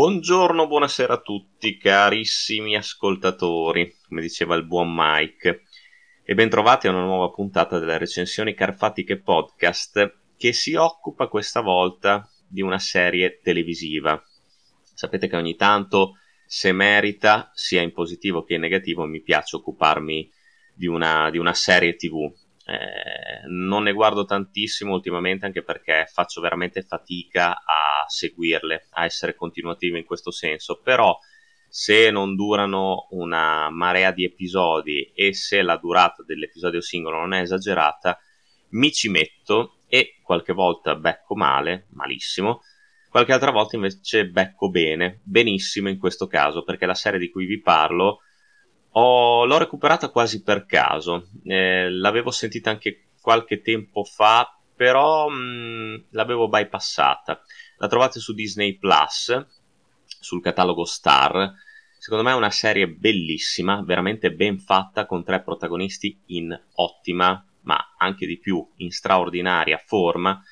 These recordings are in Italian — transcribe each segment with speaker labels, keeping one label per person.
Speaker 1: Buongiorno, buonasera a tutti carissimi ascoltatori, come diceva il buon Mike, e bentrovati a una nuova puntata delle recensioni carfatiche podcast che si occupa questa volta di una serie televisiva. Sapete che ogni tanto, se merita, sia in positivo che in negativo, mi piace occuparmi di una, di una serie tv. Eh, non ne guardo tantissimo ultimamente anche perché faccio veramente fatica a seguirle, a essere continuativo in questo senso, però se non durano una marea di episodi e se la durata dell'episodio singolo non è esagerata, mi ci metto e qualche volta becco male, malissimo, qualche altra volta invece becco bene, benissimo in questo caso, perché la serie di cui vi parlo ho, l'ho recuperata quasi per caso, eh, l'avevo sentita anche qualche tempo fa, però mh, mm, l'avevo bypassata. La trovate su Disney Plus, sul catalogo Star. Secondo me è una serie bellissima, veramente ben fatta, con tre protagonisti in ottima, ma anche di più, in straordinaria forma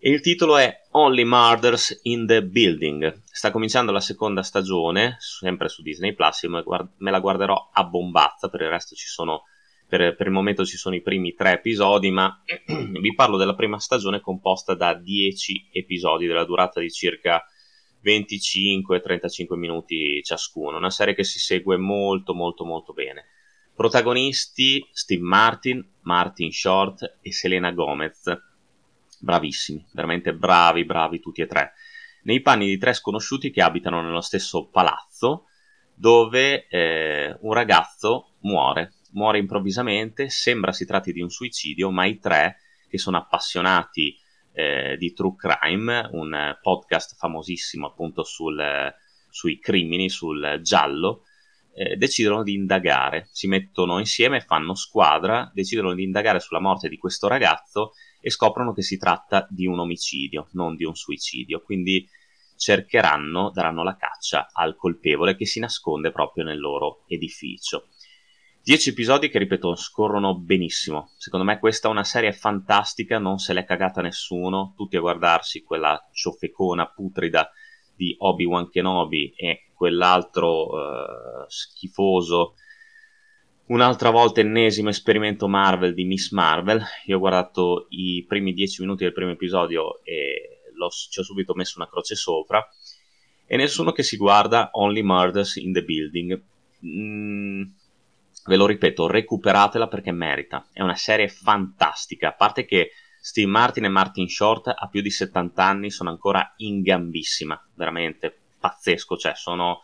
Speaker 1: e il titolo è Only Murders in the Building. Sta cominciando la seconda stagione, sempre su Disney Plus, me, la guarderò a bombazza, per il resto ci sono, per, per il momento ci sono i primi tre episodi, ma vi parlo della prima stagione composta da 10 episodi della durata di circa 25-35 minuti ciascuno, una serie che si segue molto molto molto bene. Protagonisti Steve Martin, Martin Short e Selena Gomez bravissimi, veramente bravi, bravi tutti e tre, nei panni di tre sconosciuti che abitano nello stesso palazzo dove eh, un ragazzo muore, muore improvvisamente, sembra si tratti di un suicidio, ma i tre, che sono appassionati eh, di True Crime, un podcast famosissimo appunto sul, sui crimini, sul giallo, eh, decidono di indagare, si mettono insieme, fanno squadra, decidono di indagare sulla morte di questo ragazzo e scoprono che si tratta di un omicidio, non di un suicidio. Quindi cercheranno, daranno la caccia al colpevole che si nasconde proprio nel loro edificio. Dieci episodi che, ripeto, scorrono benissimo. Secondo me questa è una serie fantastica, non se l'è cagata nessuno, tutti a guardarsi quella ciofecona putrida di Obi-Wan Kenobi e quell'altro uh, schifoso Un'altra volta ennesimo esperimento Marvel di Miss Marvel. Io ho guardato i primi dieci minuti del primo episodio e ci ho subito messo una croce sopra. E nessuno che si guarda Only Murders in the Building. Mm, ve lo ripeto, recuperatela perché merita. È una serie fantastica. A parte che Steve Martin e Martin Short a più di 70 anni sono ancora in gambissima. Veramente pazzesco. Cioè, sono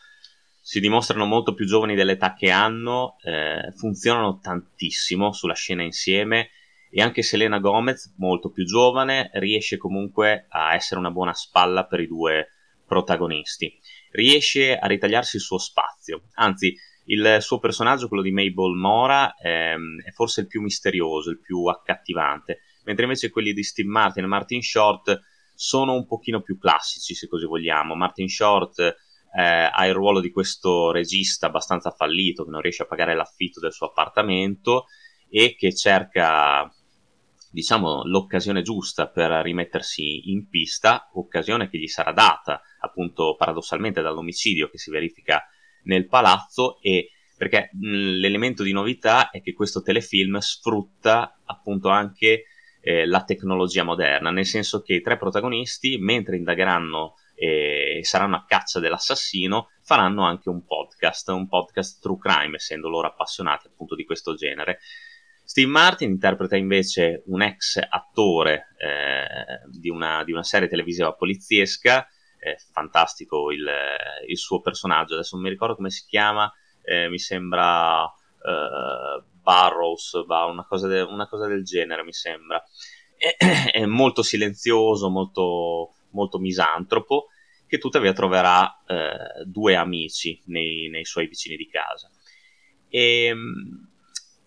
Speaker 1: si dimostrano molto più giovani dell'età che hanno, eh, funzionano tantissimo sulla scena insieme e anche Selena Gomez, molto più giovane, riesce comunque a essere una buona spalla per i due protagonisti. Riesce a ritagliarsi il suo spazio, anzi il suo personaggio, quello di Mabel Mora, ehm, è forse il più misterioso, il più accattivante, mentre invece quelli di Steve Martin e Martin Short sono un pochino più classici, se così vogliamo. Martin Short eh, ha il ruolo di questo regista abbastanza fallito che non riesce a pagare l'affitto del suo appartamento e che cerca diciamo l'occasione giusta per rimettersi in pista, occasione che gli sarà data appunto paradossalmente dall'omicidio che si verifica nel palazzo e perché l'elemento di novità è che questo telefilm sfrutta appunto anche eh, la tecnologia moderna, nel senso che i tre protagonisti mentre indagheranno saranno a caccia dell'assassino, faranno anche un podcast, un podcast true crime, essendo loro appassionati appunto di questo genere. Steve Martin interpreta invece un ex attore eh, di, una, di, una, serie televisiva poliziesca, eh, fantastico il, il, suo personaggio, adesso non mi ricordo come si chiama, eh, mi sembra eh, Barrows, una cosa, de, una cosa, del genere mi sembra. È molto silenzioso, molto molto misantropo, che tuttavia troverà eh, due amici nei, nei, suoi vicini di casa. E ehm,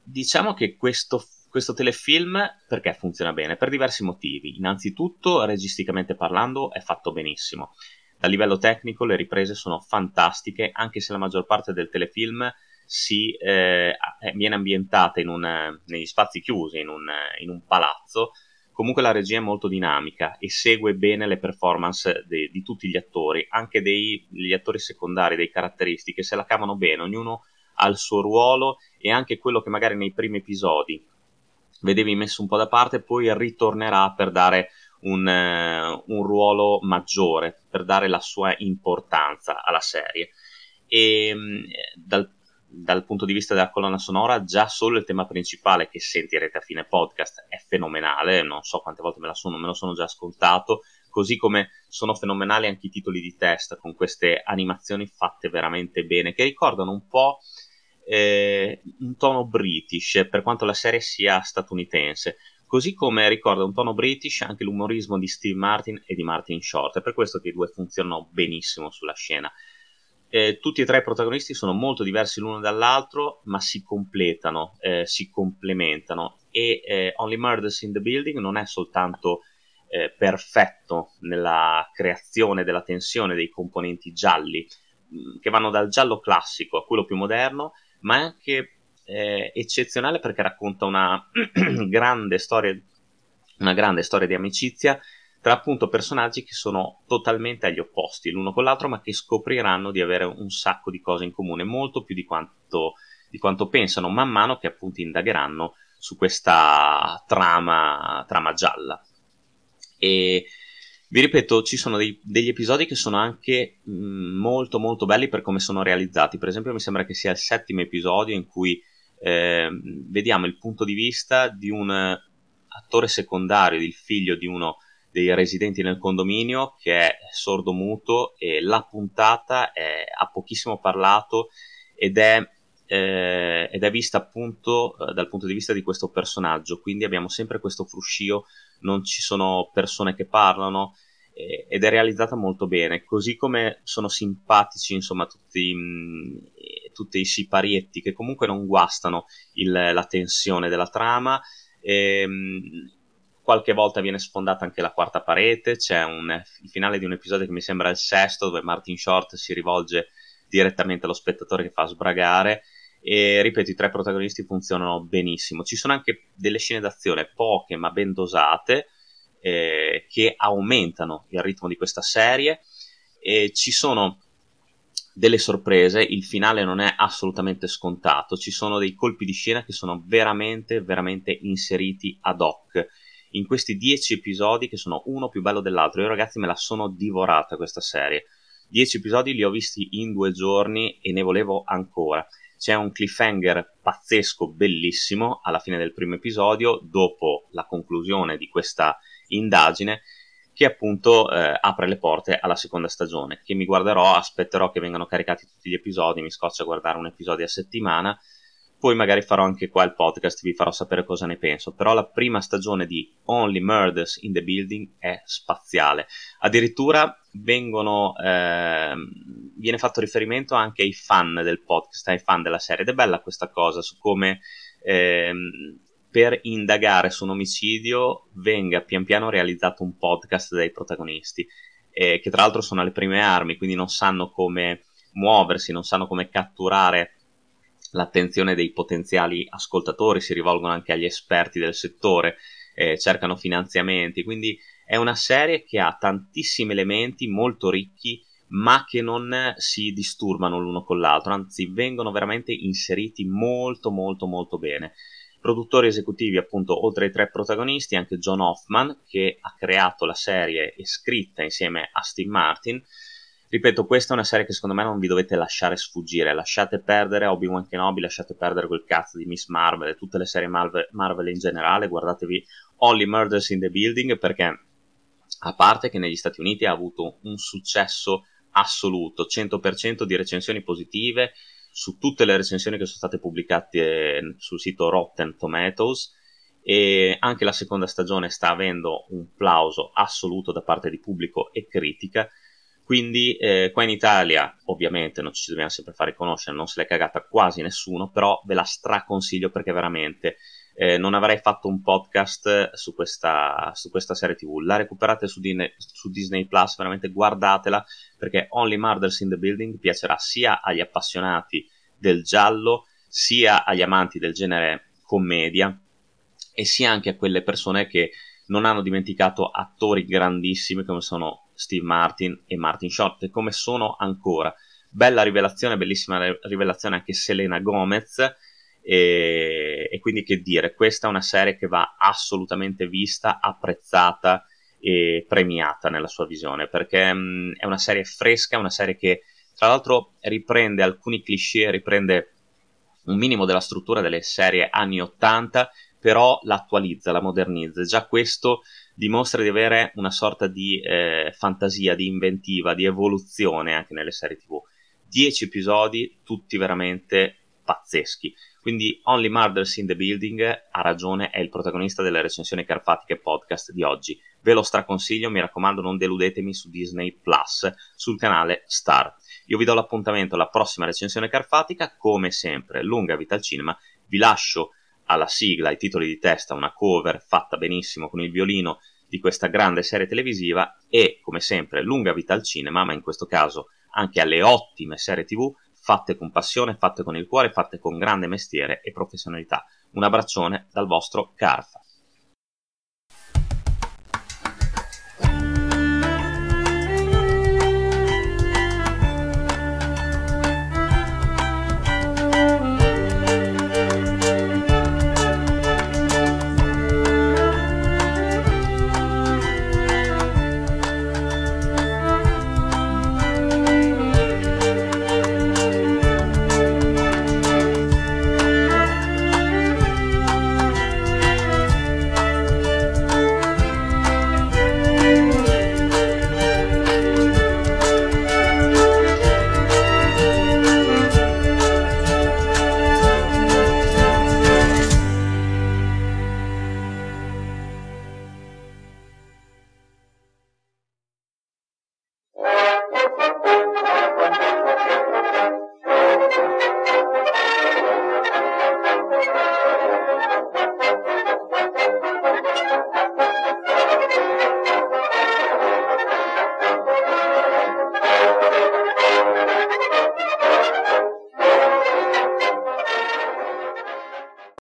Speaker 1: diciamo che questo, questo telefilm perché funziona bene? Per diversi motivi. Innanzitutto, registicamente parlando, è fatto benissimo. A livello tecnico le riprese sono fantastiche, anche se la maggior parte del telefilm si, eh, viene ambientata in un, negli spazi chiusi, in un, in un palazzo, comunque la regia è molto dinamica e segue bene le performance de, di tutti gli attori, anche degli attori secondari, dei caratteristi che se la cavano bene, ognuno ha il suo ruolo e anche quello che magari nei primi episodi vedevi messo un po' da parte, poi ritornerà per dare un, uh, un ruolo maggiore, per dare la sua importanza alla serie. E um, dal dal punto di vista della colonna sonora, già solo il tema principale che sentirete a fine podcast è fenomenale. Non so quante volte me, sono, me lo sono già ascoltato. Così come sono fenomenali anche i titoli di testa con queste animazioni fatte veramente bene, che ricordano un po' eh, un tono british, per quanto la serie sia statunitense. Così come ricorda un tono british anche l'umorismo di Steve Martin e di Martin Short. È per questo che i due funzionano benissimo sulla scena eh, tutti e tre i protagonisti sono molto diversi l'uno dall'altro, ma si completano, eh, si complementano. E eh, Only Murders in the Building non è soltanto eh, perfetto nella creazione della tensione dei componenti gialli, mm, che vanno dal giallo classico a quello più moderno, ma è anche eh, eccezionale perché racconta una grande storia, una grande storia di amicizia tra appunto personaggi che sono totalmente agli opposti l'uno con l'altro, ma che scopriranno di avere un sacco di cose in comune, molto più di quanto, di quanto pensano, man mano che appunto indagheranno su questa trama, trama gialla. E vi ripeto, ci sono dei, degli episodi che sono anche mh, molto molto belli per come sono realizzati. Per esempio, mi sembra che sia il settimo episodio in cui eh, vediamo il punto di vista di un attore secondario, il figlio di uno dei residenti nel condominio che è sordo-muto e la puntata è, ha pochissimo parlato ed è, eh, ed è vista appunto eh, dal punto di vista di questo personaggio, quindi abbiamo sempre questo fruscio, non ci sono persone che parlano eh, ed è realizzata molto bene, così come sono simpatici insomma tutti, mh, mm, tutti i siparietti che comunque non guastano il, la tensione della trama. E, ehm, qualche volta viene sfondata anche la quarta parete, c'è un, il finale di un episodio che mi sembra il sesto dove Martin Short si rivolge direttamente allo spettatore che fa sbragare e ripeto i tre protagonisti funzionano benissimo, ci sono anche delle scene d'azione poche ma ben dosate eh, che aumentano il ritmo di questa serie e ci sono delle sorprese, il finale non è assolutamente scontato, ci sono dei colpi di scena che sono veramente veramente inseriti ad hoc in questi dieci episodi che sono uno più bello dell'altro. Io ragazzi me la sono divorata questa serie. Dieci episodi li ho visti in due giorni e ne volevo ancora. C'è un cliffhanger pazzesco, bellissimo, alla fine del primo episodio, dopo la conclusione di questa indagine, che appunto eh, apre le porte alla seconda stagione, che mi guarderò, aspetterò che vengano caricati tutti gli episodi, mi scoccia guardare un episodio a settimana, poi magari farò anche qua il podcast, vi farò sapere cosa ne penso. Però la prima stagione di Only Murders in the Building è spaziale. Addirittura vengono, eh, viene fatto riferimento anche ai fan del podcast, ai fan della serie. Ed è bella questa cosa su come eh, per indagare su un omicidio venga pian piano realizzato un podcast dai protagonisti, eh, che tra l'altro sono alle prime armi, quindi non sanno come muoversi, non sanno come catturare l'attenzione dei potenziali ascoltatori, si rivolgono anche agli esperti del settore, eh, cercano finanziamenti, quindi è una serie che ha tantissimi elementi molto ricchi ma che non si disturbano l'uno con l'altro, anzi vengono veramente inseriti molto molto molto bene. Produttori esecutivi appunto oltre ai tre protagonisti anche John Hoffman che ha creato la serie e scritta insieme a Steve Martin ripeto, questa è una serie che secondo me non vi dovete lasciare sfuggire. Lasciate perdere Obi-Wan Kenobi, lasciate perdere quel cazzo di Miss Marvel e tutte le serie Marvel, Marvel in generale. Guardatevi Only Murders in the Building perché, a parte che negli Stati Uniti ha avuto un successo assoluto, 100% di recensioni positive su tutte le recensioni che sono state pubblicate eh, sul sito Rotten Tomatoes e anche la seconda stagione sta avendo un plauso assoluto da parte di pubblico e critica quindi eh, qua in Italia, ovviamente, non ci dobbiamo sempre fare conoscere, non se l'è cagata quasi nessuno, però ve la straconsiglio perché veramente eh, non avrei fatto un podcast su questa, su questa serie TV. La recuperate su, Dine, su, Disney Plus, veramente guardatela perché Only Murders in the Building piacerà sia agli appassionati del giallo, sia agli amanti del genere commedia e sia anche a quelle persone che non hanno dimenticato attori grandissimi come sono Steve Martin e Martin Short come sono ancora. Bella rivelazione, bellissima rivelazione anche Selena Gomez e, e quindi che dire, questa è una serie che va assolutamente vista, apprezzata e premiata nella sua visione perché mh, è una serie fresca, una serie che tra l'altro riprende alcuni cliché, riprende un minimo della struttura delle serie anni 80 però l'attualizza, la modernizza. Già questo dimostra di avere una sorta di eh, fantasia, di inventiva, di evoluzione anche nelle serie TV. Dieci episodi, tutti veramente pazzeschi. Quindi Only Murders in the Building ha ragione, è il protagonista delle recensioni carpatiche podcast di oggi. Ve lo straconsiglio, mi raccomando non deludetemi su Disney Plus, sul canale Star. Io vi do l'appuntamento alla prossima recensione carpatica, come sempre, lunga vita al cinema. Vi lascio alla sigla, ai titoli di testa, una cover fatta benissimo con il violino di questa grande serie televisiva e, come sempre, lunga vita al cinema, ma in questo caso anche alle ottime serie tv fatte con passione, fatte con il cuore, fatte con grande mestiere e professionalità. Un abbraccione dal vostro Carfa.